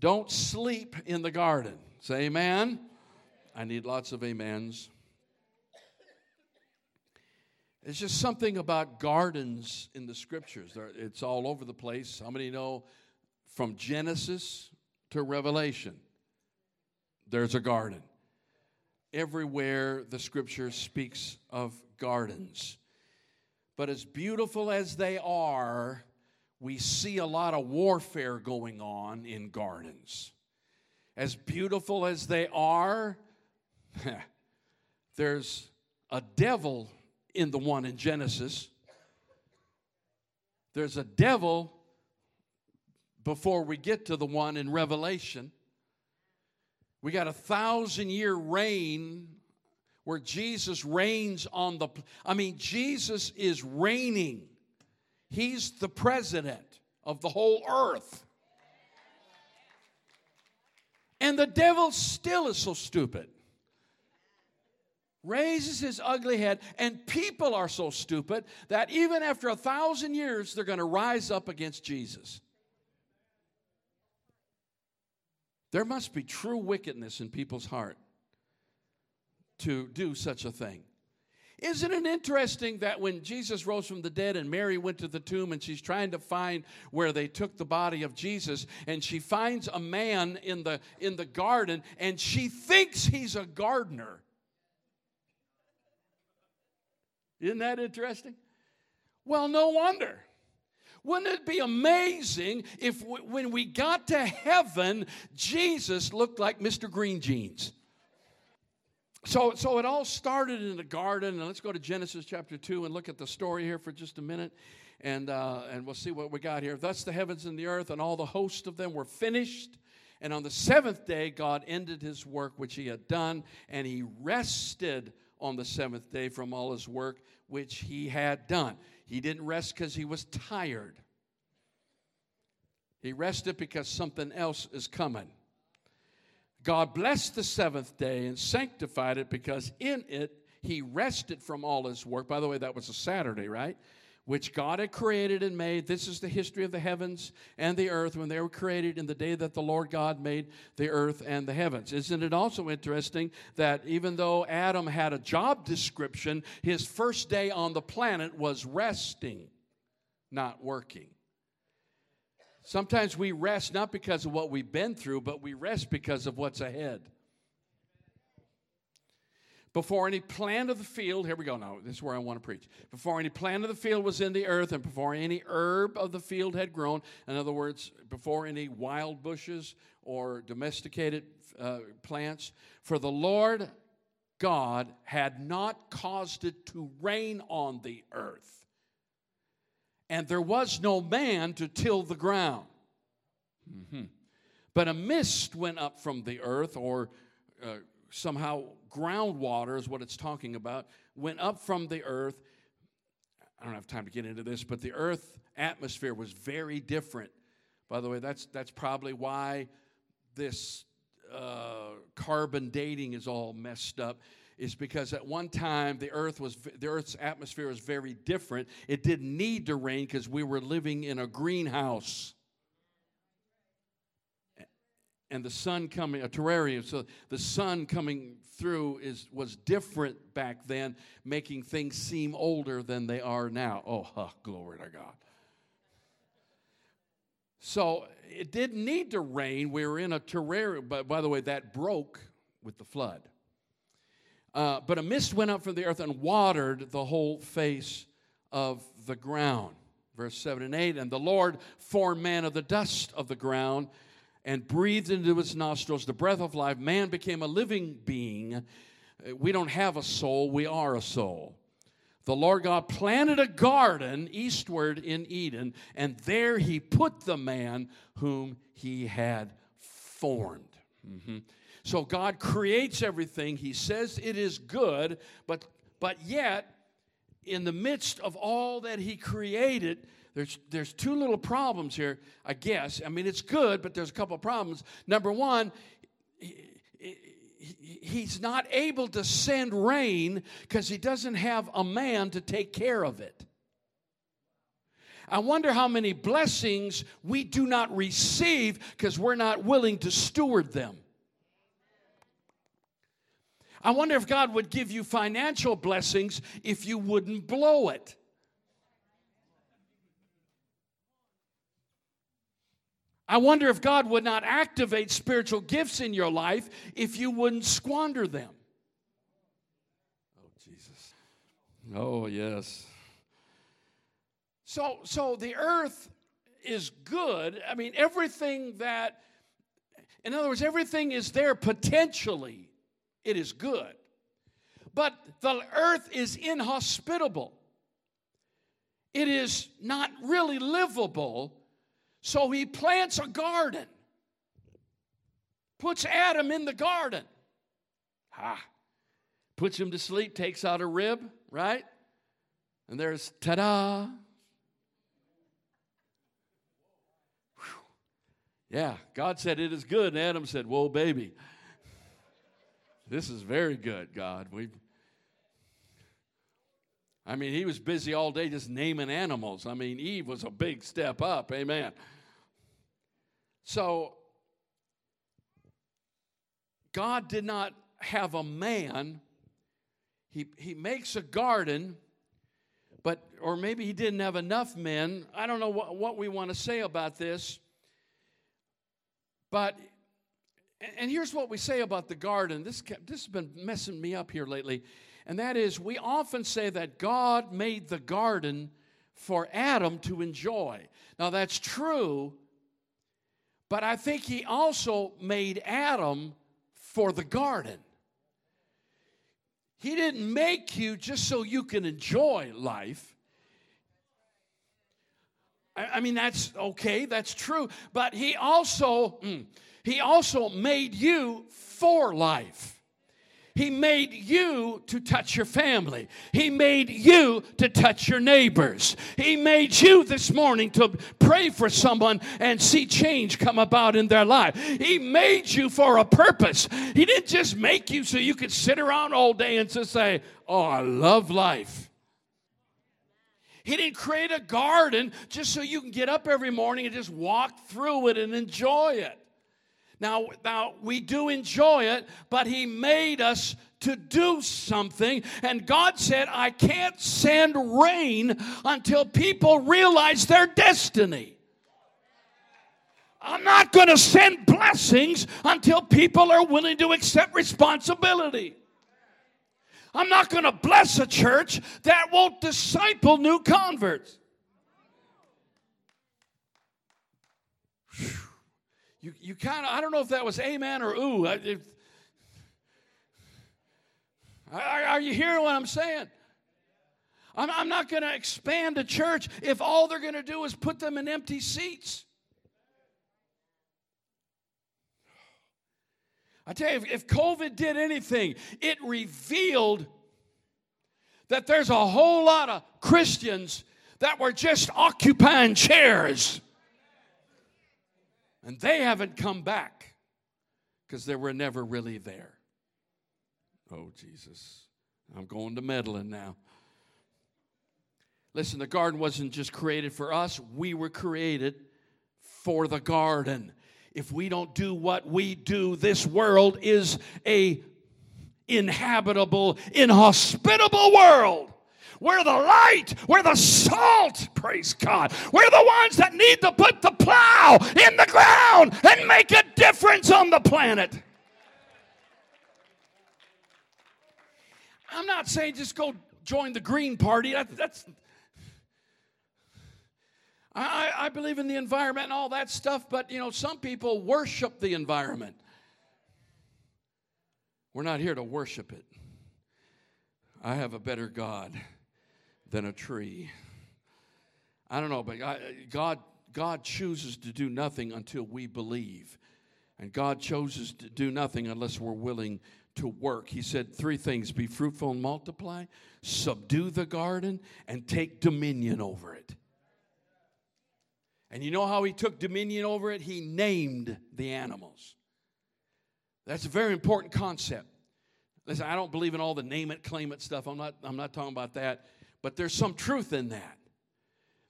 Don't sleep in the garden. Say amen. I need lots of amens. It's just something about gardens in the scriptures. It's all over the place. How many know from Genesis to Revelation, there's a garden? Everywhere the scripture speaks of gardens. But as beautiful as they are, we see a lot of warfare going on in gardens. As beautiful as they are, there's a devil in the one in Genesis. There's a devil before we get to the one in Revelation. We got a thousand year reign where Jesus reigns on the. I mean, Jesus is reigning, He's the president of the whole earth. And the devil still is so stupid raises his ugly head, and people are so stupid that even after a thousand years, they're going to rise up against Jesus. There must be true wickedness in people's heart to do such a thing. Isn't it interesting that when Jesus rose from the dead and Mary went to the tomb and she's trying to find where they took the body of Jesus and she finds a man in the in the garden and she thinks he's a gardener. Isn't that interesting? Well, no wonder. Wouldn't it be amazing if when we got to heaven, Jesus looked like Mr. Green Jeans? So, so it all started in the garden, and let's go to Genesis chapter 2 and look at the story here for just a minute, and, uh, and we'll see what we got here. Thus the heavens and the earth and all the host of them were finished, and on the seventh day God ended his work which he had done, and he rested on the seventh day from all his work which he had done. He didn't rest because he was tired, he rested because something else is coming. God blessed the seventh day and sanctified it because in it he rested from all his work. By the way, that was a Saturday, right? which God had created and made. This is the history of the heavens and the earth when they were created in the day that the Lord God made the earth and the heavens. Isn't it also interesting that even though Adam had a job description, his first day on the planet was resting, not working? Sometimes we rest not because of what we've been through, but we rest because of what's ahead. Before any plant of the field, here we go now, this is where I want to preach. Before any plant of the field was in the earth, and before any herb of the field had grown, in other words, before any wild bushes or domesticated uh, plants, for the Lord God had not caused it to rain on the earth. And there was no man to till the ground. Mm-hmm. But a mist went up from the earth, or uh, somehow groundwater is what it's talking about, went up from the earth. I don't have time to get into this, but the earth atmosphere was very different. By the way, that's, that's probably why this uh, carbon dating is all messed up is because at one time the earth was the earth's atmosphere was very different it didn't need to rain because we were living in a greenhouse and the sun coming, a terrarium. So the sun coming through is was different back then, making things seem older than they are now. Oh, huh, glory to God. So it didn't need to rain. We were in a terrarium. But by the way, that broke with the flood. Uh, but a mist went up from the earth and watered the whole face of the ground. Verse 7 and 8 And the Lord formed man of the dust of the ground and breathed into his nostrils the breath of life. Man became a living being. We don't have a soul, we are a soul. The Lord God planted a garden eastward in Eden, and there he put the man whom he had formed. Mm-hmm. So God creates everything. He says it is good, but, but yet, in the midst of all that he created, there's, there's two little problems here, I guess. I mean, it's good, but there's a couple of problems. Number one, he's not able to send rain because he doesn't have a man to take care of it. I wonder how many blessings we do not receive because we're not willing to steward them. I wonder if God would give you financial blessings if you wouldn't blow it. I wonder if God would not activate spiritual gifts in your life if you wouldn't squander them. Oh, Jesus. Oh, yes. So, so the earth is good. I mean, everything that, in other words, everything is there potentially it is good. But the earth is inhospitable, it is not really livable. So he plants a garden, puts Adam in the garden. Ah, puts him to sleep, takes out a rib, right? And there's ta da. Yeah, God said it is good, and Adam said, Whoa, baby. This is very good, God. We I mean, he was busy all day just naming animals. I mean, Eve was a big step up. Amen. So, God did not have a man. He, he makes a garden, but, or maybe he didn't have enough men. I don't know what, what we want to say about this. But and here's what we say about the garden. This, this has been messing me up here lately. And that is, we often say that God made the garden for Adam to enjoy. Now, that's true, but I think he also made Adam for the garden. He didn't make you just so you can enjoy life. I, mean, that's okay, that's true, but he also. Mm, he also made you for life. He made you to touch your family. He made you to touch your neighbors. He made you this morning to pray for someone and see change come about in their life. He made you for a purpose. He didn't just make you so you could sit around all day and just say, Oh, I love life. He didn't create a garden just so you can get up every morning and just walk through it and enjoy it. Now, now we do enjoy it, but He made us to do something. And God said, I can't send rain until people realize their destiny. I'm not going to send blessings until people are willing to accept responsibility. I'm not going to bless a church that won't disciple new converts. You, you kind of, I don't know if that was amen or ooh. I, are you hearing what I'm saying? I'm, I'm not going to expand a church if all they're going to do is put them in empty seats. I tell you, if, if COVID did anything, it revealed that there's a whole lot of Christians that were just occupying chairs. And they haven't come back because they were never really there. Oh, Jesus. I'm going to meddling now. Listen, the garden wasn't just created for us, we were created for the garden. If we don't do what we do, this world is a inhabitable, inhospitable world. We're the light. We're the salt. Praise God. We're the ones that need to put the plow in the ground and make a difference on the planet. I'm not saying just go join the Green Party. That, that's. I, I believe in the environment and all that stuff, but you know, some people worship the environment. We're not here to worship it. I have a better God than a tree. I don't know, but God, God chooses to do nothing until we believe. And God chooses to do nothing unless we're willing to work. He said three things be fruitful and multiply, subdue the garden, and take dominion over it. And you know how he took dominion over it? He named the animals. That's a very important concept. Listen, I don't believe in all the name it, claim it stuff. I'm not, I'm not talking about that. But there's some truth in that.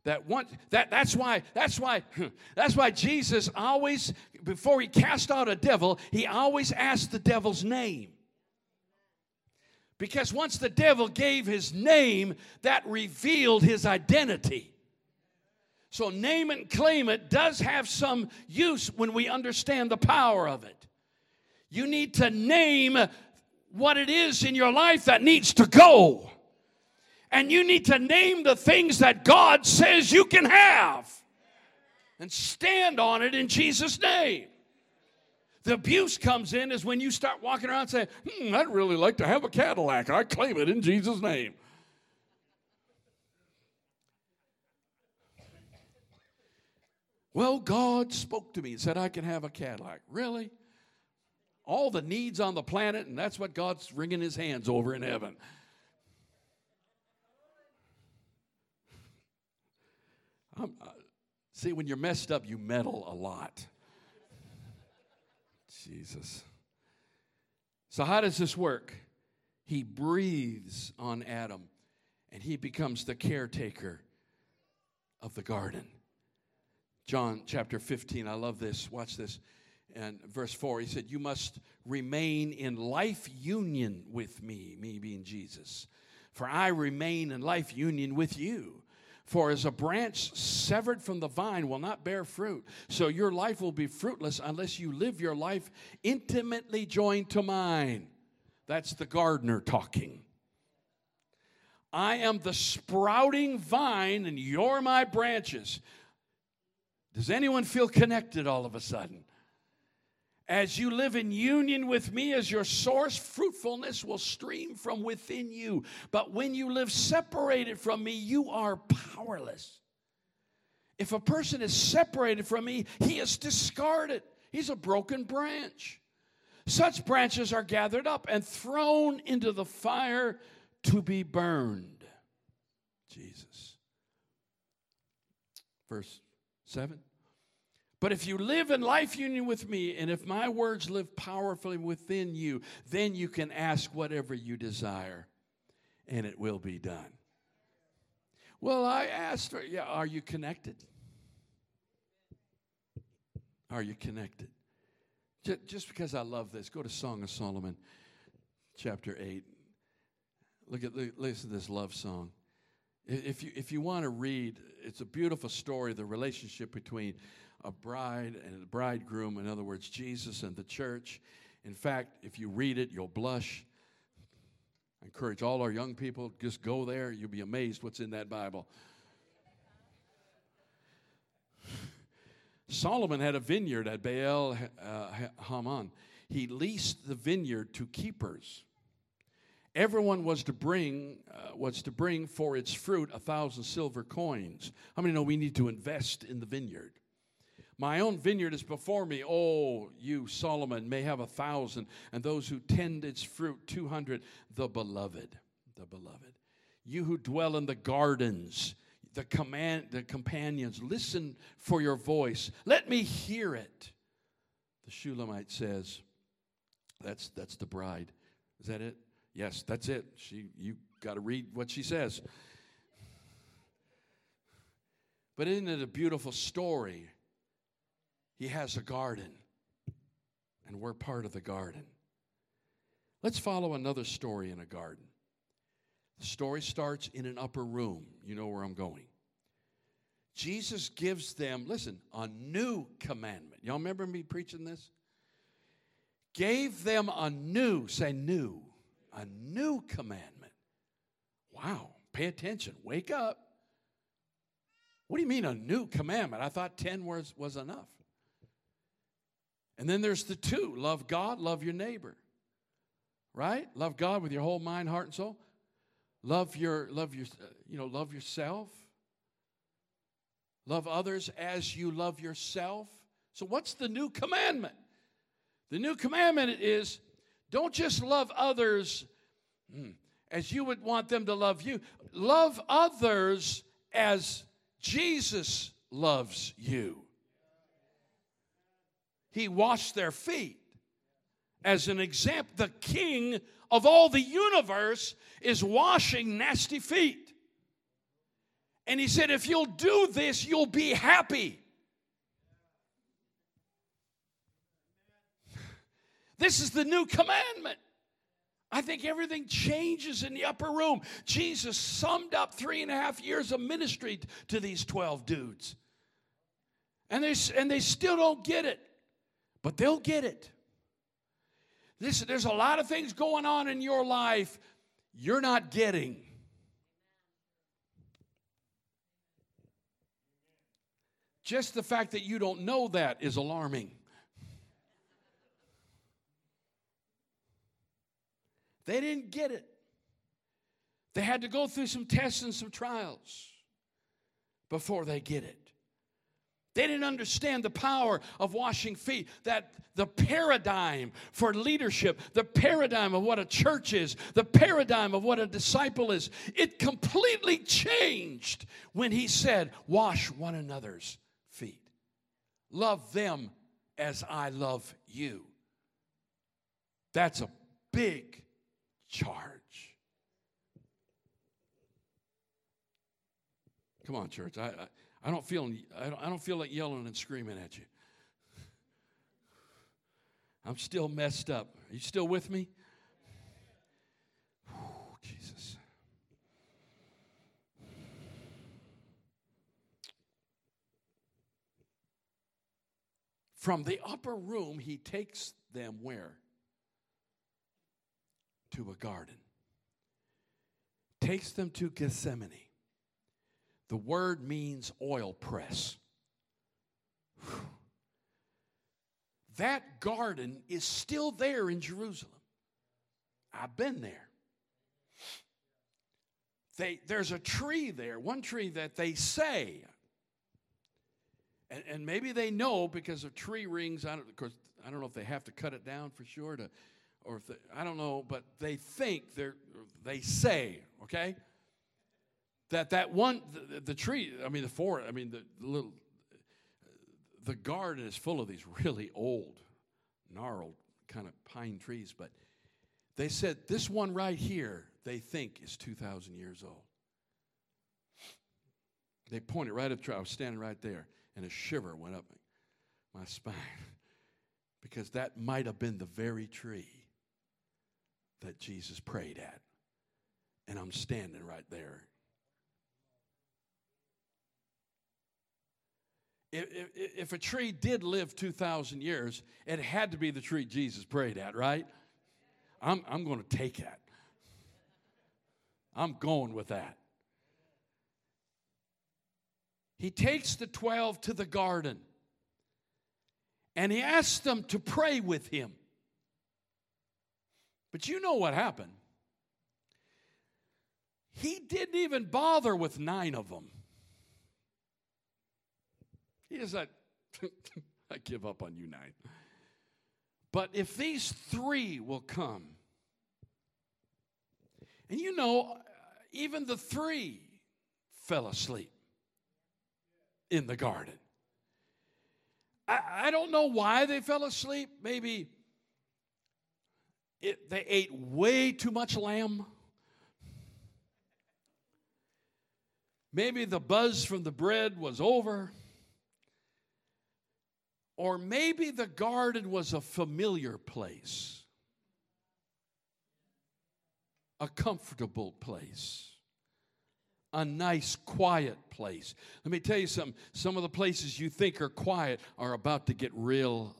That one that that's why that's why that's why Jesus always before he cast out a devil, he always asked the devil's name. Because once the devil gave his name, that revealed his identity. So, name and claim it does have some use when we understand the power of it. You need to name what it is in your life that needs to go. And you need to name the things that God says you can have and stand on it in Jesus' name. The abuse comes in is when you start walking around saying, hmm, I'd really like to have a Cadillac. I claim it in Jesus' name. Well, God spoke to me and said I can have a Cadillac. Really? All the needs on the planet, and that's what God's wringing his hands over in heaven. Uh, see, when you're messed up, you meddle a lot. Jesus. So, how does this work? He breathes on Adam and he becomes the caretaker of the garden. John chapter 15, I love this. Watch this. And verse 4, he said, You must remain in life union with me, me being Jesus, for I remain in life union with you. For as a branch severed from the vine will not bear fruit, so your life will be fruitless unless you live your life intimately joined to mine. That's the gardener talking. I am the sprouting vine, and you're my branches. Does anyone feel connected all of a sudden? As you live in union with me as your source, fruitfulness will stream from within you. But when you live separated from me, you are powerless. If a person is separated from me, he is discarded. He's a broken branch. Such branches are gathered up and thrown into the fire to be burned. Jesus. Verse 7. But if you live in life union with me, and if my words live powerfully within you, then you can ask whatever you desire, and it will be done. Well, I asked, for, yeah, are you connected? Are you connected? Just because I love this, go to Song of Solomon, chapter 8. Look at listen to this love song. If you, if you want to read, it's a beautiful story, the relationship between a bride and a bridegroom, in other words, Jesus and the church. In fact, if you read it, you'll blush. I encourage all our young people, just go there. You'll be amazed what's in that Bible. Solomon had a vineyard at Baal uh, Haman. He leased the vineyard to keepers. Everyone was to bring uh, was to bring for its fruit a thousand silver coins. How many know we need to invest in the vineyard? My own vineyard is before me. Oh, you, Solomon, may have a thousand, and those who tend its fruit, 200. The beloved, the beloved. You who dwell in the gardens, the, command, the companions, listen for your voice. Let me hear it. The Shulamite says, that's, that's the bride. Is that it? Yes, that's it. She, you got to read what she says. But isn't it a beautiful story? He has a garden, and we're part of the garden. Let's follow another story in a garden. The story starts in an upper room. You know where I'm going. Jesus gives them, listen, a new commandment. Y'all remember me preaching this? Gave them a new, say new, a new commandment. Wow, pay attention, wake up. What do you mean a new commandment? I thought 10 was, was enough. And then there's the two love God, love your neighbor. Right? Love God with your whole mind, heart, and soul. Love your, love your, you know, love yourself. Love others as you love yourself. So, what's the new commandment? The new commandment is don't just love others hmm, as you would want them to love you, love others as Jesus loves you. He washed their feet as an example. The king of all the universe is washing nasty feet. And he said, If you'll do this, you'll be happy. This is the new commandment. I think everything changes in the upper room. Jesus summed up three and a half years of ministry to these 12 dudes. And they, and they still don't get it, but they'll get it. Listen, there's a lot of things going on in your life you're not getting. Just the fact that you don't know that is alarming. They didn't get it. They had to go through some tests and some trials before they get it. They didn't understand the power of washing feet, that the paradigm for leadership, the paradigm of what a church is, the paradigm of what a disciple is, it completely changed when he said, Wash one another's feet. Love them as I love you. That's a big charge. Come on, church. I, I, I don't feel I don't, I don't feel like yelling and screaming at you. I'm still messed up. Are you still with me? Whew, Jesus. From the upper room, he takes them where? to a garden, takes them to Gethsemane. The word means oil press. Whew. That garden is still there in Jerusalem. I've been there. They, there's a tree there, one tree that they say, and, and maybe they know because of tree rings. I don't, of course, I don't know if they have to cut it down for sure to or if they, I don't know, but they think they're they say, okay, that that one the, the tree, I mean the forest, I mean the, the little the garden is full of these really old, gnarled kind of pine trees, but they said this one right here they think is 2,000 years old. They pointed right up. I was standing right there, and a shiver went up my spine because that might have been the very tree that Jesus prayed at. And I'm standing right there. If, if, a tree did live 2,000 years, it had to be the tree Jesus prayed at, right? I'm, I'm going to take that. I'm going with that. He takes the 12 to the garden and he asks them to pray with him. But you know what happened. He didn't even bother with nine of them. He just said, I give up on you nine. But if these three will come, and you know, uh, even the three fell asleep in the garden. I, I don't know why they fell asleep. Maybe it, they ate way too much lamb. Maybe the buzz from the bread was over. Or maybe the garden was a familiar place, a comfortable place, a nice, quiet place. Let me tell you something some of the places you think are quiet are about to get real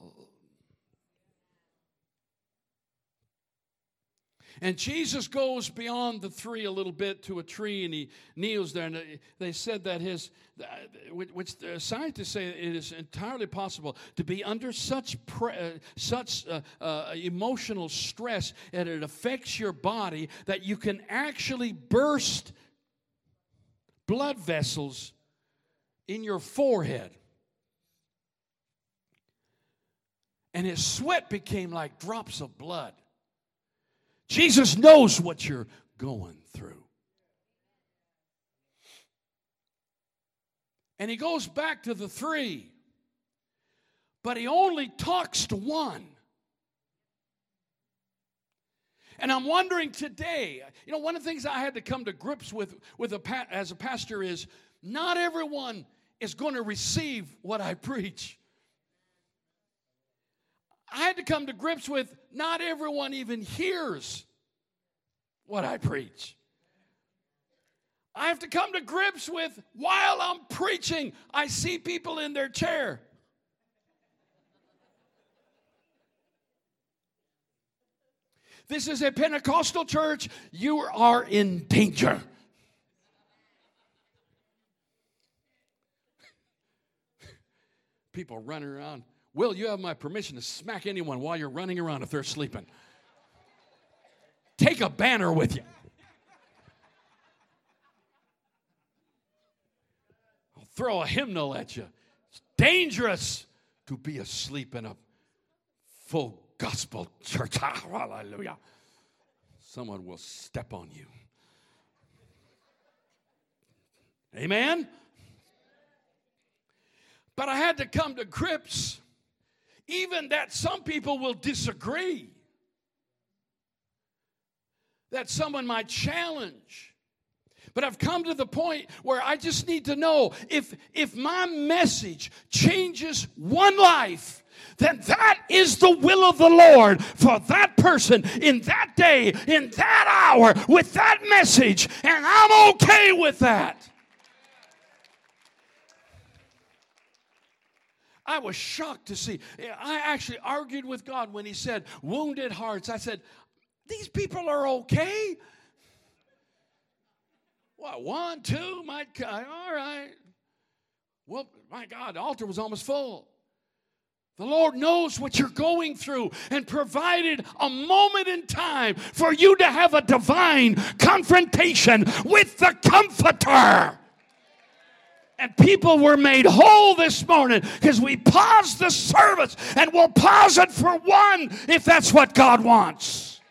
And Jesus goes beyond the three a little bit to a tree and he kneels there. And they said that his, which scientists say it is entirely possible to be under such, pre, uh, such uh, uh, emotional stress that it affects your body that you can actually burst blood vessels in your forehead. And his sweat became like drops of blood. Jesus knows what you're going through. And he goes back to the three, but he only talks to one. And I'm wondering today, you know, one of the things I had to come to grips with, with a, as a pastor is not everyone is going to receive what I preach. I had to come to grips with not everyone even hears what I preach. I have to come to grips with while I'm preaching, I see people in their chair. This is a Pentecostal church. You are in danger. People running around. Will, you have my permission to smack anyone while you're running around if they're sleeping. Take a banner with you. I'll throw a hymnal at you. It's dangerous to be asleep in a full gospel church. Hallelujah. Someone will step on you. Amen? But I had to come to grips, even that some people will disagree, that someone might challenge. But I've come to the point where I just need to know if, if my message changes one life, then that is the will of the Lord for that person in that day, in that hour, with that message, and I'm okay with that. I was shocked to see. I actually argued with God when He said, wounded hearts. I said, These people are okay. What, one, two, might, all right. Well, my God, the altar was almost full. The Lord knows what you're going through and provided a moment in time for you to have a divine confrontation with the Comforter. And people were made whole this morning because we paused the service and we'll pause it for one if that's what God wants.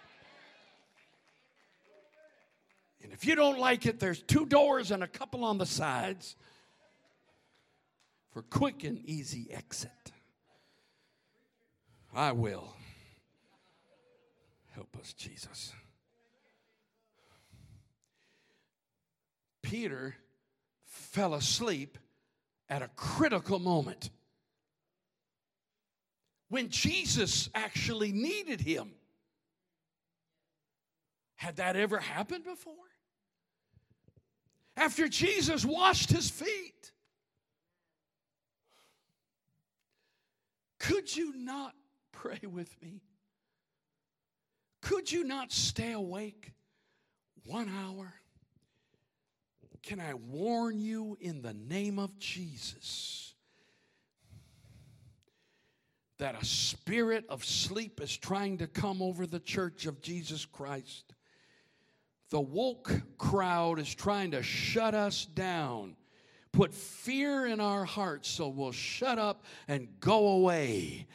And if you don't like it, there's two doors and a couple on the sides for quick and easy exit. I will. Help us, Jesus. Peter fell asleep at a critical moment when Jesus actually needed him. Had that ever happened before? After Jesus washed his feet, could you not pray with me? Could you not stay awake one hour? Can I warn you in the name of Jesus that a spirit of sleep is trying to come over the church of Jesus Christ? The woke crowd is trying to shut us down, put fear in our hearts so we'll shut up and go away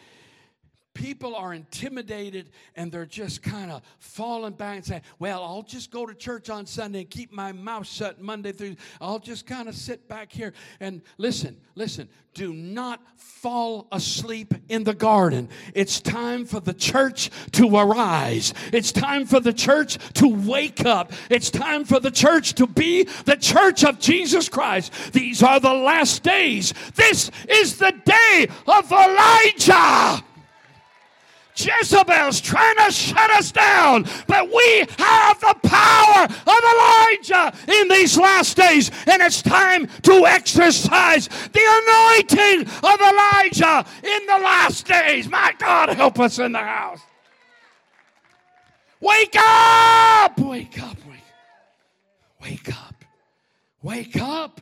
people are intimidated and they're just kind of falling back and saying, Well, I'll just go to church on Sunday and keep my mouth shut Monday through. I'll just kind of sit back here. And listen, listen, do not fall asleep in the garden. It's time for the church to arise. It's time for the church to wake up. It's time for the church to be the church of Jesus Christ. These are the last days. This is the day of Elijah. Jezebel's trying to shut us down, but we have the power of Elijah in these last days, and it's time to exercise the anointing of Elijah in the last days. My God, help us in the house. Wake up! Wake up! Wake, up! wake up! Wake up!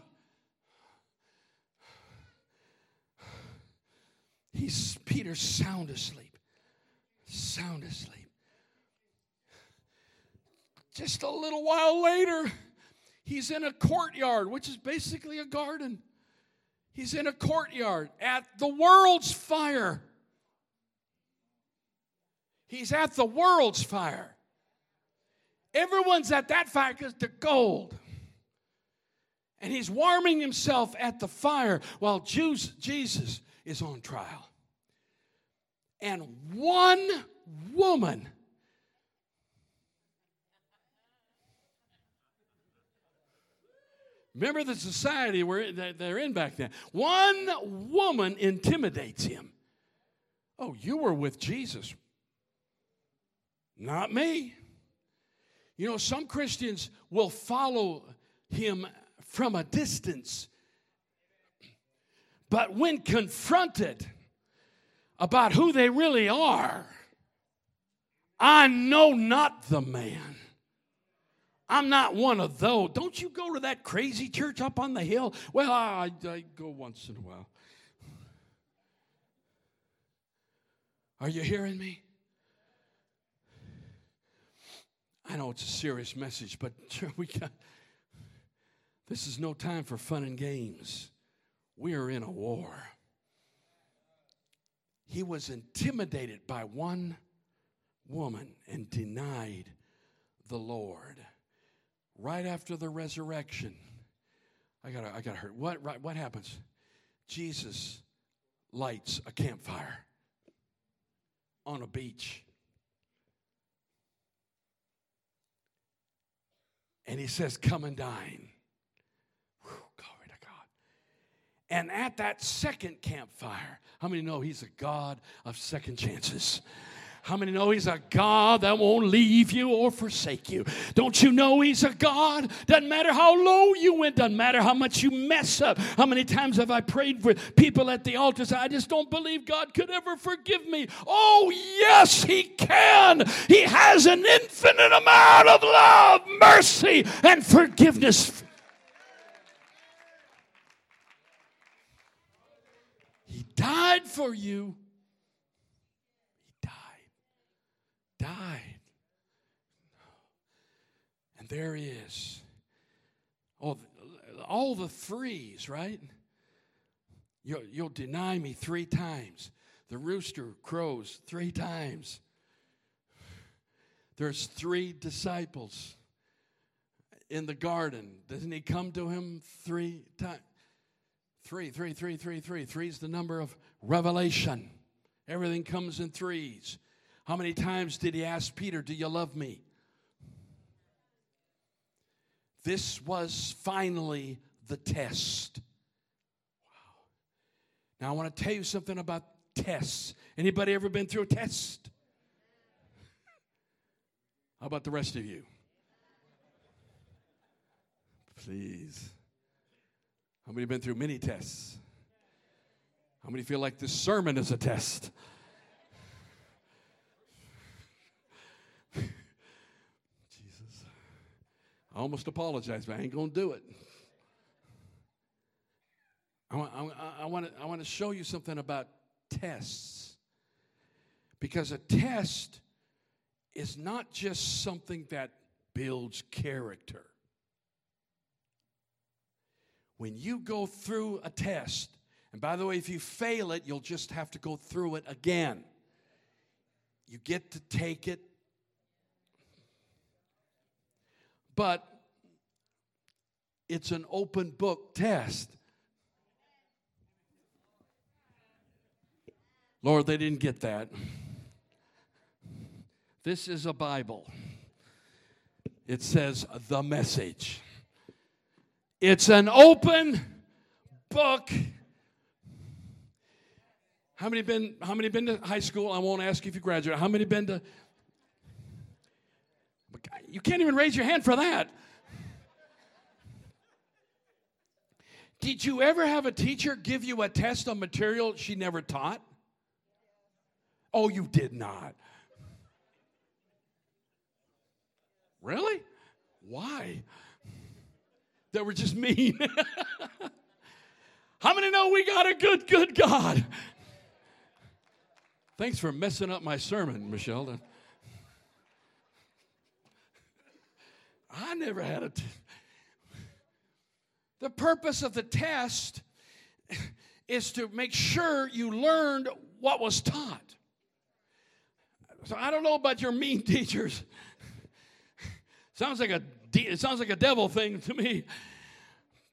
He's sound asleep sound asleep. Just a little while later, he's in a courtyard, which is basically a garden. He's in a courtyard at the world's fire. He's at the world's fire. Everyone's at that fire because they're gold. And he's warming himself at the fire while Jesus is on trial and one woman Remember the society where they're in back then. One woman intimidates him. Oh, you were with Jesus. Not me. You know, some Christians will follow him from a distance. But when confronted about who they really are, I know not the man. I'm not one of those. Don't you go to that crazy church up on the hill? Well, I, I go once in a while. Are you hearing me? I know it's a serious message, but we got this is no time for fun and games. We are in a war. He was intimidated by one woman and denied the Lord. Right after the resurrection, I got I got hurt. What right, what happens? Jesus lights a campfire on a beach. And he says, Come and dine. Whew, glory to God. And at that second campfire, how many know he's a God of second chances? How many know He's a God that won't leave you or forsake you? Don't you know He's a God? Doesn't matter how low you went, doesn't matter how much you mess up. How many times have I prayed for people at the altar? I just don't believe God could ever forgive me. Oh, yes, He can. He has an infinite amount of love, mercy, and forgiveness. He died for you He died. Died. And there he is. Oh, all the threes, right? You'll, you'll deny me three times. The rooster crows three times. There's three disciples in the garden. Doesn't he come to him three times? Three, three, three, three, three. Three is the number of revelation. Everything comes in threes. How many times did he ask Peter, Do you love me? This was finally the test. Wow. Now I want to tell you something about tests. Anybody ever been through a test? How about the rest of you? Please. How many have been through many tests? How many feel like this sermon is a test? Jesus. I almost apologized, but I ain't going to do it. I I, I want to show you something about tests. Because a test is not just something that builds character. When you go through a test, and by the way, if you fail it, you'll just have to go through it again. You get to take it but it's an open book test. Lord, they didn't get that. This is a Bible. It says the message. It's an open book. How many been how many been to high school? I won't ask you if you graduated. How many been to you can't even raise your hand for that. Did you ever have a teacher give you a test on material she never taught? Oh, you did not. Really? Why? They were just mean. How many know we got a good, good God? Thanks for messing up my sermon, Michelle. I never had a. T- the purpose of the test is to make sure you learned what was taught. So I don't know about your mean teachers. sounds like a it sounds like a devil thing to me.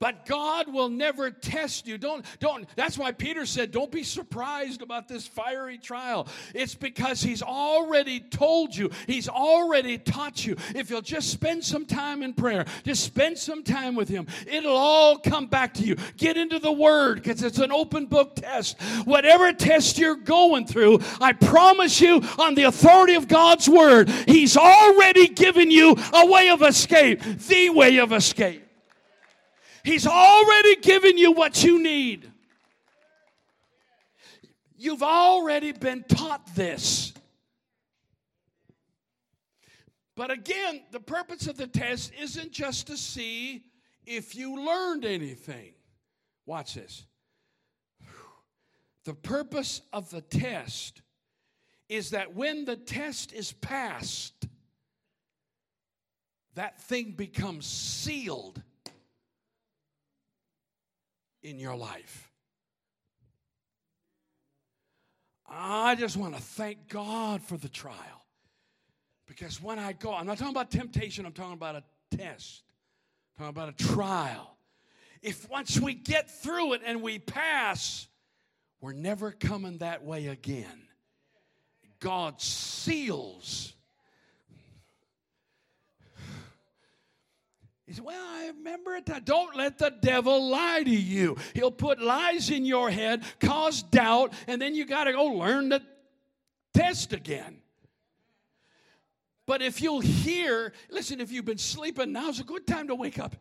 But God will never test you. Don't, don't, that's why Peter said, don't be surprised about this fiery trial. It's because he's already told you, he's already taught you. If you'll just spend some time in prayer, just spend some time with him, it'll all come back to you. Get into the word because it's an open book test. Whatever test you're going through, I promise you, on the authority of God's word, he's already given you a way of escape, the way of escape. He's already given you what you need. You've already been taught this. But again, the purpose of the test isn't just to see if you learned anything. Watch this. The purpose of the test is that when the test is passed, that thing becomes sealed in your life. I just want to thank God for the trial. Because when I go, I'm not talking about temptation, I'm talking about a test, I'm talking about a trial. If once we get through it and we pass, we're never coming that way again. God seals He said, Well, I remember it. Don't let the devil lie to you. He'll put lies in your head, cause doubt, and then you got to go learn the test again. But if you'll hear, listen, if you've been sleeping, now's a good time to wake up.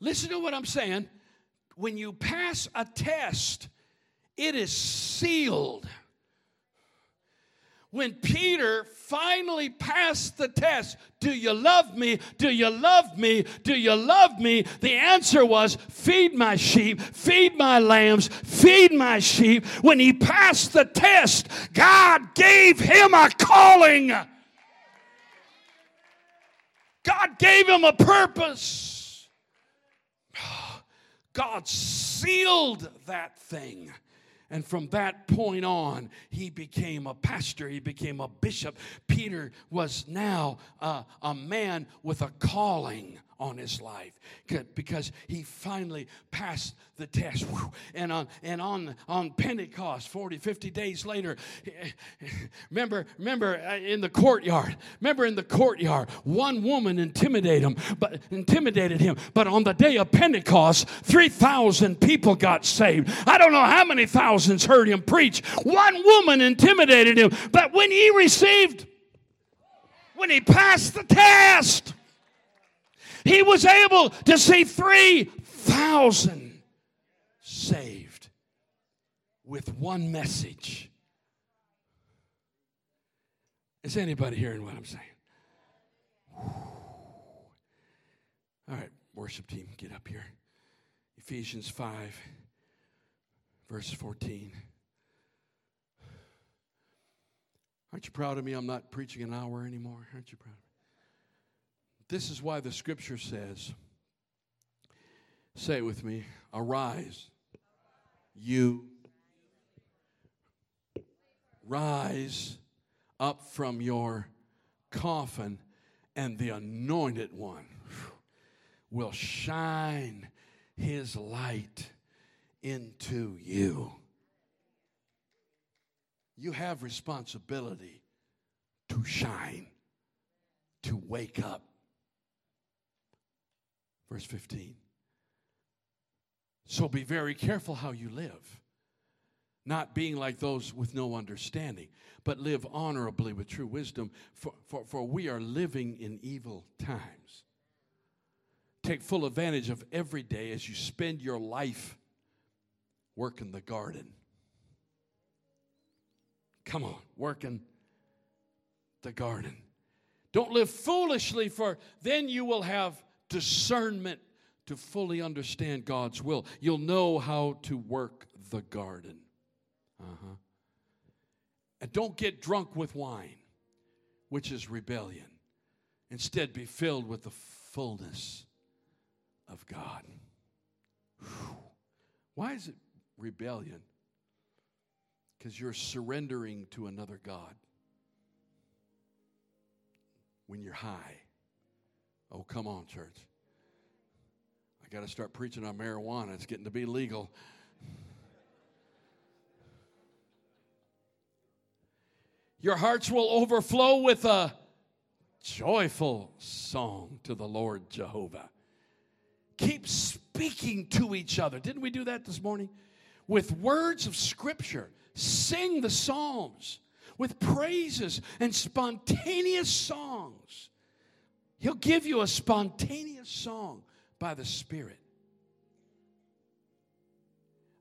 Listen to what I'm saying. When you pass a test, it is sealed when Peter finally passed the test Do you love me? Do you love me? Do you love me? The answer was Feed my sheep, feed my lambs, feed my sheep. When he passed the test, God gave him a calling. God gave him a purpose. God sealed that thing. And from that point on, he became a pastor, he became a bishop. Peter was now uh, a man with a calling on his life because he finally passed the test. And on, and on, on Pentecost, 40, 50 days later, remember, remember uh, in the courtyard, remember in the courtyard, one woman intimidated him, but intimidated him. But on the day of Pentecost, 3,000 people got saved. I don't know how many thousands heard him preach. One woman intimidated him, but when he received, when he passed the test, he was able to see 3,000 saved with one message. Is anybody hearing what I'm saying? All right, worship team, get up here. Ephesians 5, verse 14. Aren't you proud of me? I'm not preaching an hour anymore. Aren't you proud? This is why the scripture says, say it with me, arise, you rise up from your coffin, and the anointed one will shine his light into you. You have responsibility to shine, to wake up. Verse 15. So be very careful how you live, not being like those with no understanding, but live honorably with true wisdom, for, for, for we are living in evil times. Take full advantage of every day as you spend your life working the garden. Come on, working the garden. Don't live foolishly, for then you will have discernment to fully understand God's will. You'll know how to work the garden. Uh-huh. And don't get drunk with wine, which is rebellion. Instead, be filled with the fullness of God. Whew. Why is it rebellion? Because you're surrendering to another God when you're high. Oh, come on, church. I got to start preaching on marijuana. It's getting to be legal. Your hearts will overflow with a joyful song to the Lord Jehovah. Keep speaking to each other. Didn't we do that this morning? With words of Scripture. Sing the Psalms with praises and spontaneous songs. He'll give you a spontaneous song by the Spirit.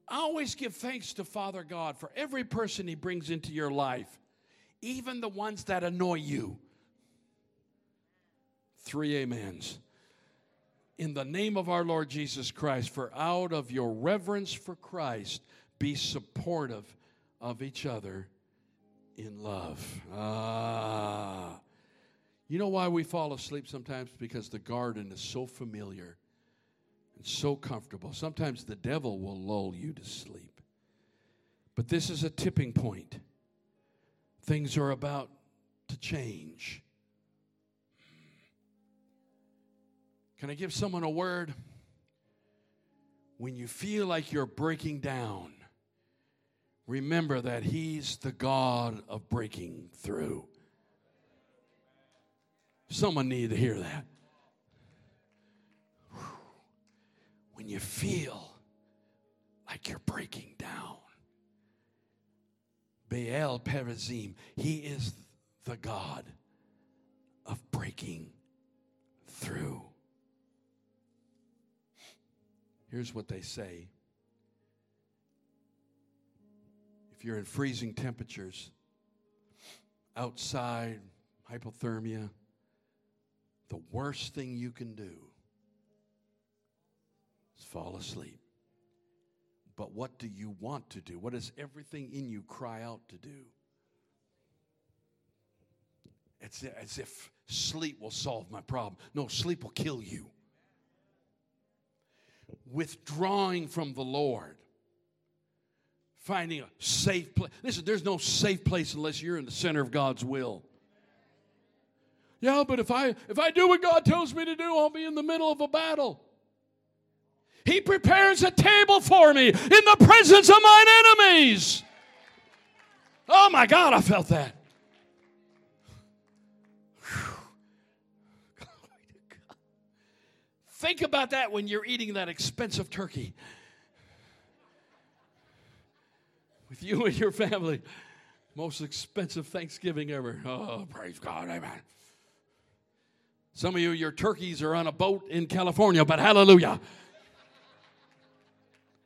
I always give thanks to Father God for every person He brings into your life even the ones that annoy you. Three amens. In the name of our Lord Jesus Christ, for out of your reverence for Christ, be supportive of each other in love. Ah. You know why we fall asleep sometimes? Because the garden is so familiar and so comfortable. Sometimes the devil will lull you to sleep. But this is a tipping point things are about to change. Can I give someone a word? When you feel like you're breaking down, remember that He's the God of breaking through. Someone need to hear that. When you feel like you're breaking down, Baal Perazim. He is the God of breaking through. Here's what they say if you're in freezing temperatures, outside, hypothermia, the worst thing you can do is fall asleep. But what do you want to do? What does everything in you cry out to do? It's as if sleep will solve my problem. No, sleep will kill you. Withdrawing from the Lord, finding a safe place. Listen, there's no safe place unless you're in the center of God's will. Yeah, but if I if I do what God tells me to do, I'll be in the middle of a battle. He prepares a table for me in the presence of mine enemies. Oh my God, I felt that. Think about that when you're eating that expensive turkey with you and your family. Most expensive Thanksgiving ever. Oh, praise God. Amen. Some of you, your turkeys are on a boat in California, but hallelujah.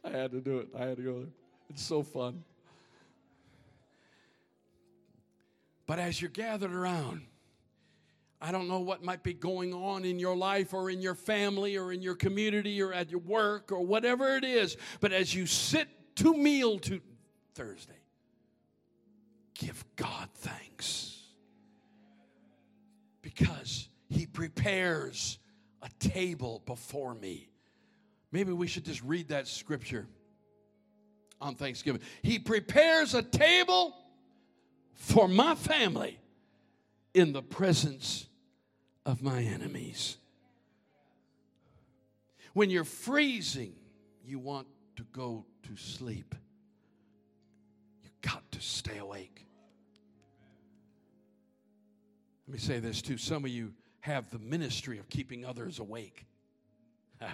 I had to do it. I had to go there. It's so fun. But as you're gathered around, I don't know what might be going on in your life or in your family or in your community or at your work or whatever it is, but as you sit to meal to Thursday, give God thanks. Because He prepares a table before me Maybe we should just read that scripture on Thanksgiving. He prepares a table for my family in the presence of my enemies. When you're freezing, you want to go to sleep. You got to stay awake. Let me say this too. Some of you have the ministry of keeping others awake.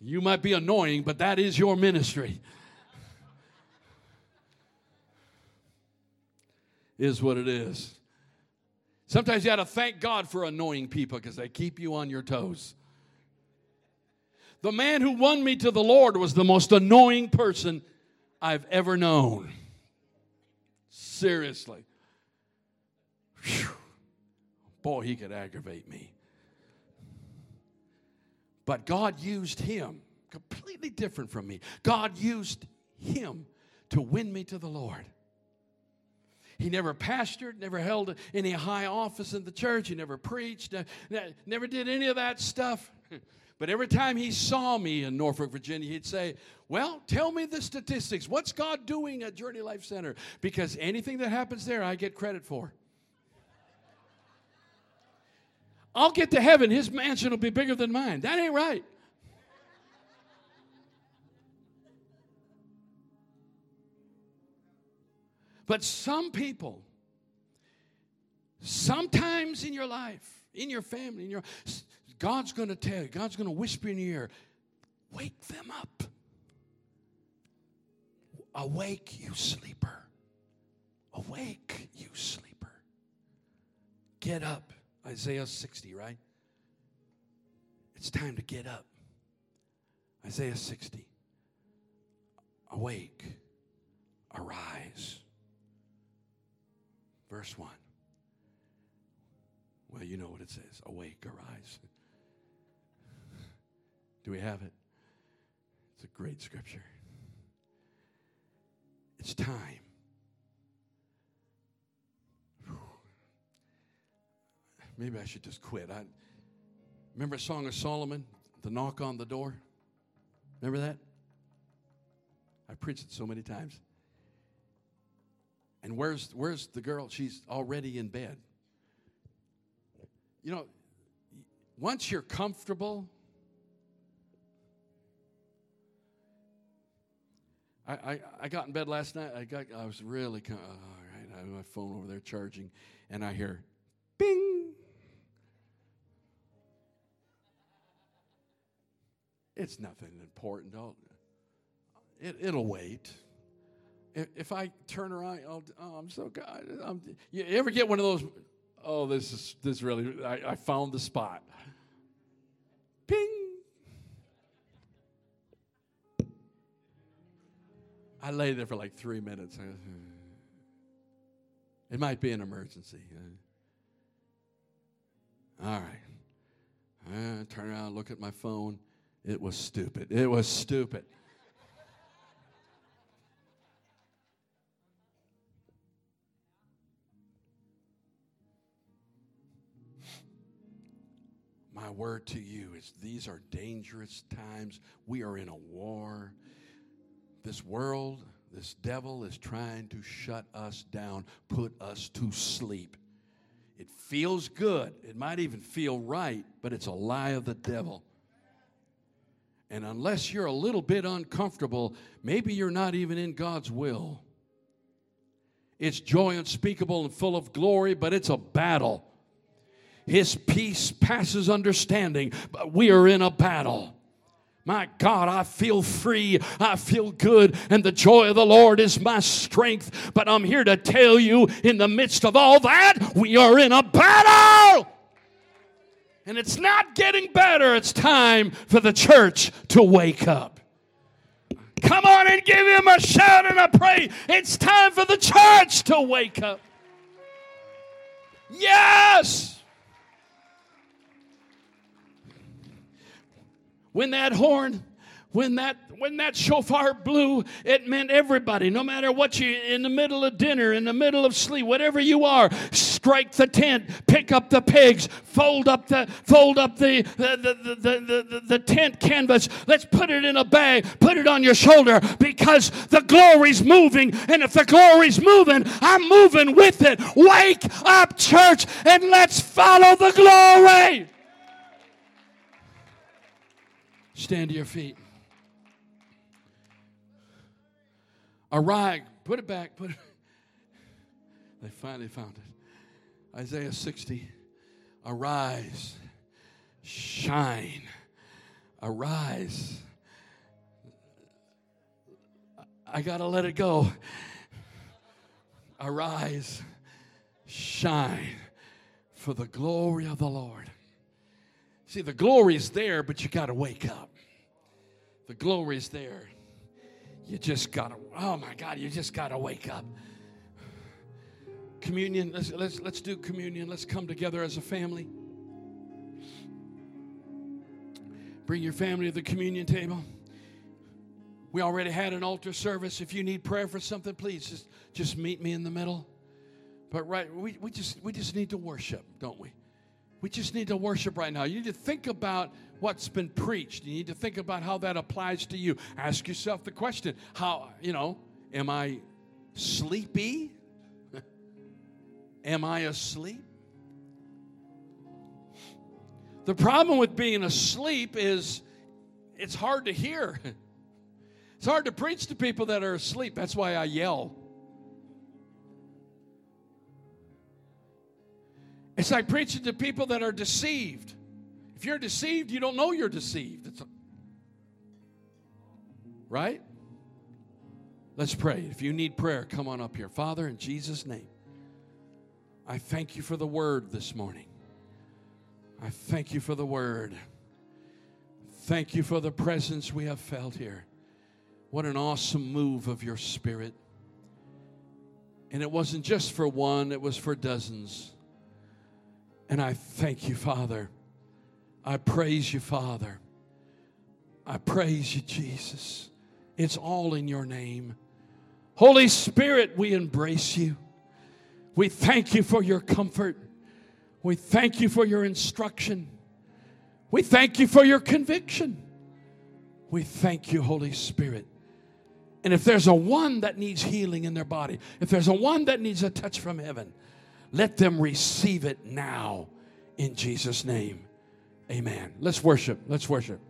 you might be annoying, but that is your ministry. is what it is. Sometimes you got to thank God for annoying people because they keep you on your toes. The man who won me to the Lord was the most annoying person I've ever known. Seriously. Whew. Boy, he could aggravate me. But God used him, completely different from me. God used him to win me to the Lord. He never pastored, never held any high office in the church, he never preached, uh, never did any of that stuff. But every time he saw me in Norfolk, Virginia, he'd say, Well, tell me the statistics. What's God doing at Journey Life Center? Because anything that happens there, I get credit for. I'll get to heaven, his mansion will be bigger than mine. That ain't right. But some people, sometimes in your life, in your family, in your God's going to tell you, God's going to whisper in your ear, wake them up. Awake, you sleeper. Awake, you sleeper. Get up. Isaiah 60, right? It's time to get up. Isaiah 60. Awake, arise. Verse 1. Well, you know what it says awake, arise. Do we have it? It's a great scripture. It's time. Maybe I should just quit. I remember a song of Solomon, the knock on the door. Remember that? I preached it so many times. And where's where's the girl? She's already in bed. You know, once you're comfortable, I, I, I got in bed last night. I got I was really oh, all right. I have my phone over there charging, and I hear, It's nothing important. I'll, it, it'll wait. If, if I turn around, oh, oh I'm so God. I'm, you ever get one of those? Oh, this is this really. I, I found the spot. Ping. I lay there for like three minutes. It might be an emergency. All right. I turn around, look at my phone. It was stupid. It was stupid. My word to you is these are dangerous times. We are in a war. This world, this devil is trying to shut us down, put us to sleep. It feels good. It might even feel right, but it's a lie of the devil. And unless you're a little bit uncomfortable, maybe you're not even in God's will. It's joy unspeakable and full of glory, but it's a battle. His peace passes understanding, but we are in a battle. My God, I feel free. I feel good. And the joy of the Lord is my strength. But I'm here to tell you, in the midst of all that, we are in a battle. And it's not getting better. It's time for the church to wake up. Come on and give him a shout and a praise. It's time for the church to wake up. Yes. When that horn, when that when that shofar blew, it meant everybody, no matter what you in the middle of dinner, in the middle of sleep, whatever you are, strike the tent, pick up the pigs, fold up the fold up the the, the, the, the, the tent canvas. Let's put it in a bag, put it on your shoulder, because the glory's moving. And if the glory's moving, I'm moving with it. Wake up, church, and let's follow the glory. Stand to your feet. Arise. Put it back. Put it. They finally found it. Isaiah 60. Arise. Shine. Arise. I got to let it go. Arise. Shine. For the glory of the Lord See, the glory is there, but you got to wake up. The glory is there. You just got to, oh my God, you just got to wake up. Communion, let's, let's, let's do communion. Let's come together as a family. Bring your family to the communion table. We already had an altar service. If you need prayer for something, please just, just meet me in the middle. But right, we, we just we just need to worship, don't we? We just need to worship right now. You need to think about what's been preached. You need to think about how that applies to you. Ask yourself the question how, you know, am I sleepy? am I asleep? The problem with being asleep is it's hard to hear. It's hard to preach to people that are asleep. That's why I yell. It's like preaching to people that are deceived. If you're deceived, you don't know you're deceived. It's, right? Let's pray. If you need prayer, come on up here. Father, in Jesus' name, I thank you for the word this morning. I thank you for the word. Thank you for the presence we have felt here. What an awesome move of your spirit. And it wasn't just for one, it was for dozens. And I thank you, Father. I praise you, Father. I praise you, Jesus. It's all in your name. Holy Spirit, we embrace you. We thank you for your comfort. We thank you for your instruction. We thank you for your conviction. We thank you, Holy Spirit. And if there's a one that needs healing in their body, if there's a one that needs a touch from heaven, let them receive it now in Jesus' name. Amen. Let's worship. Let's worship.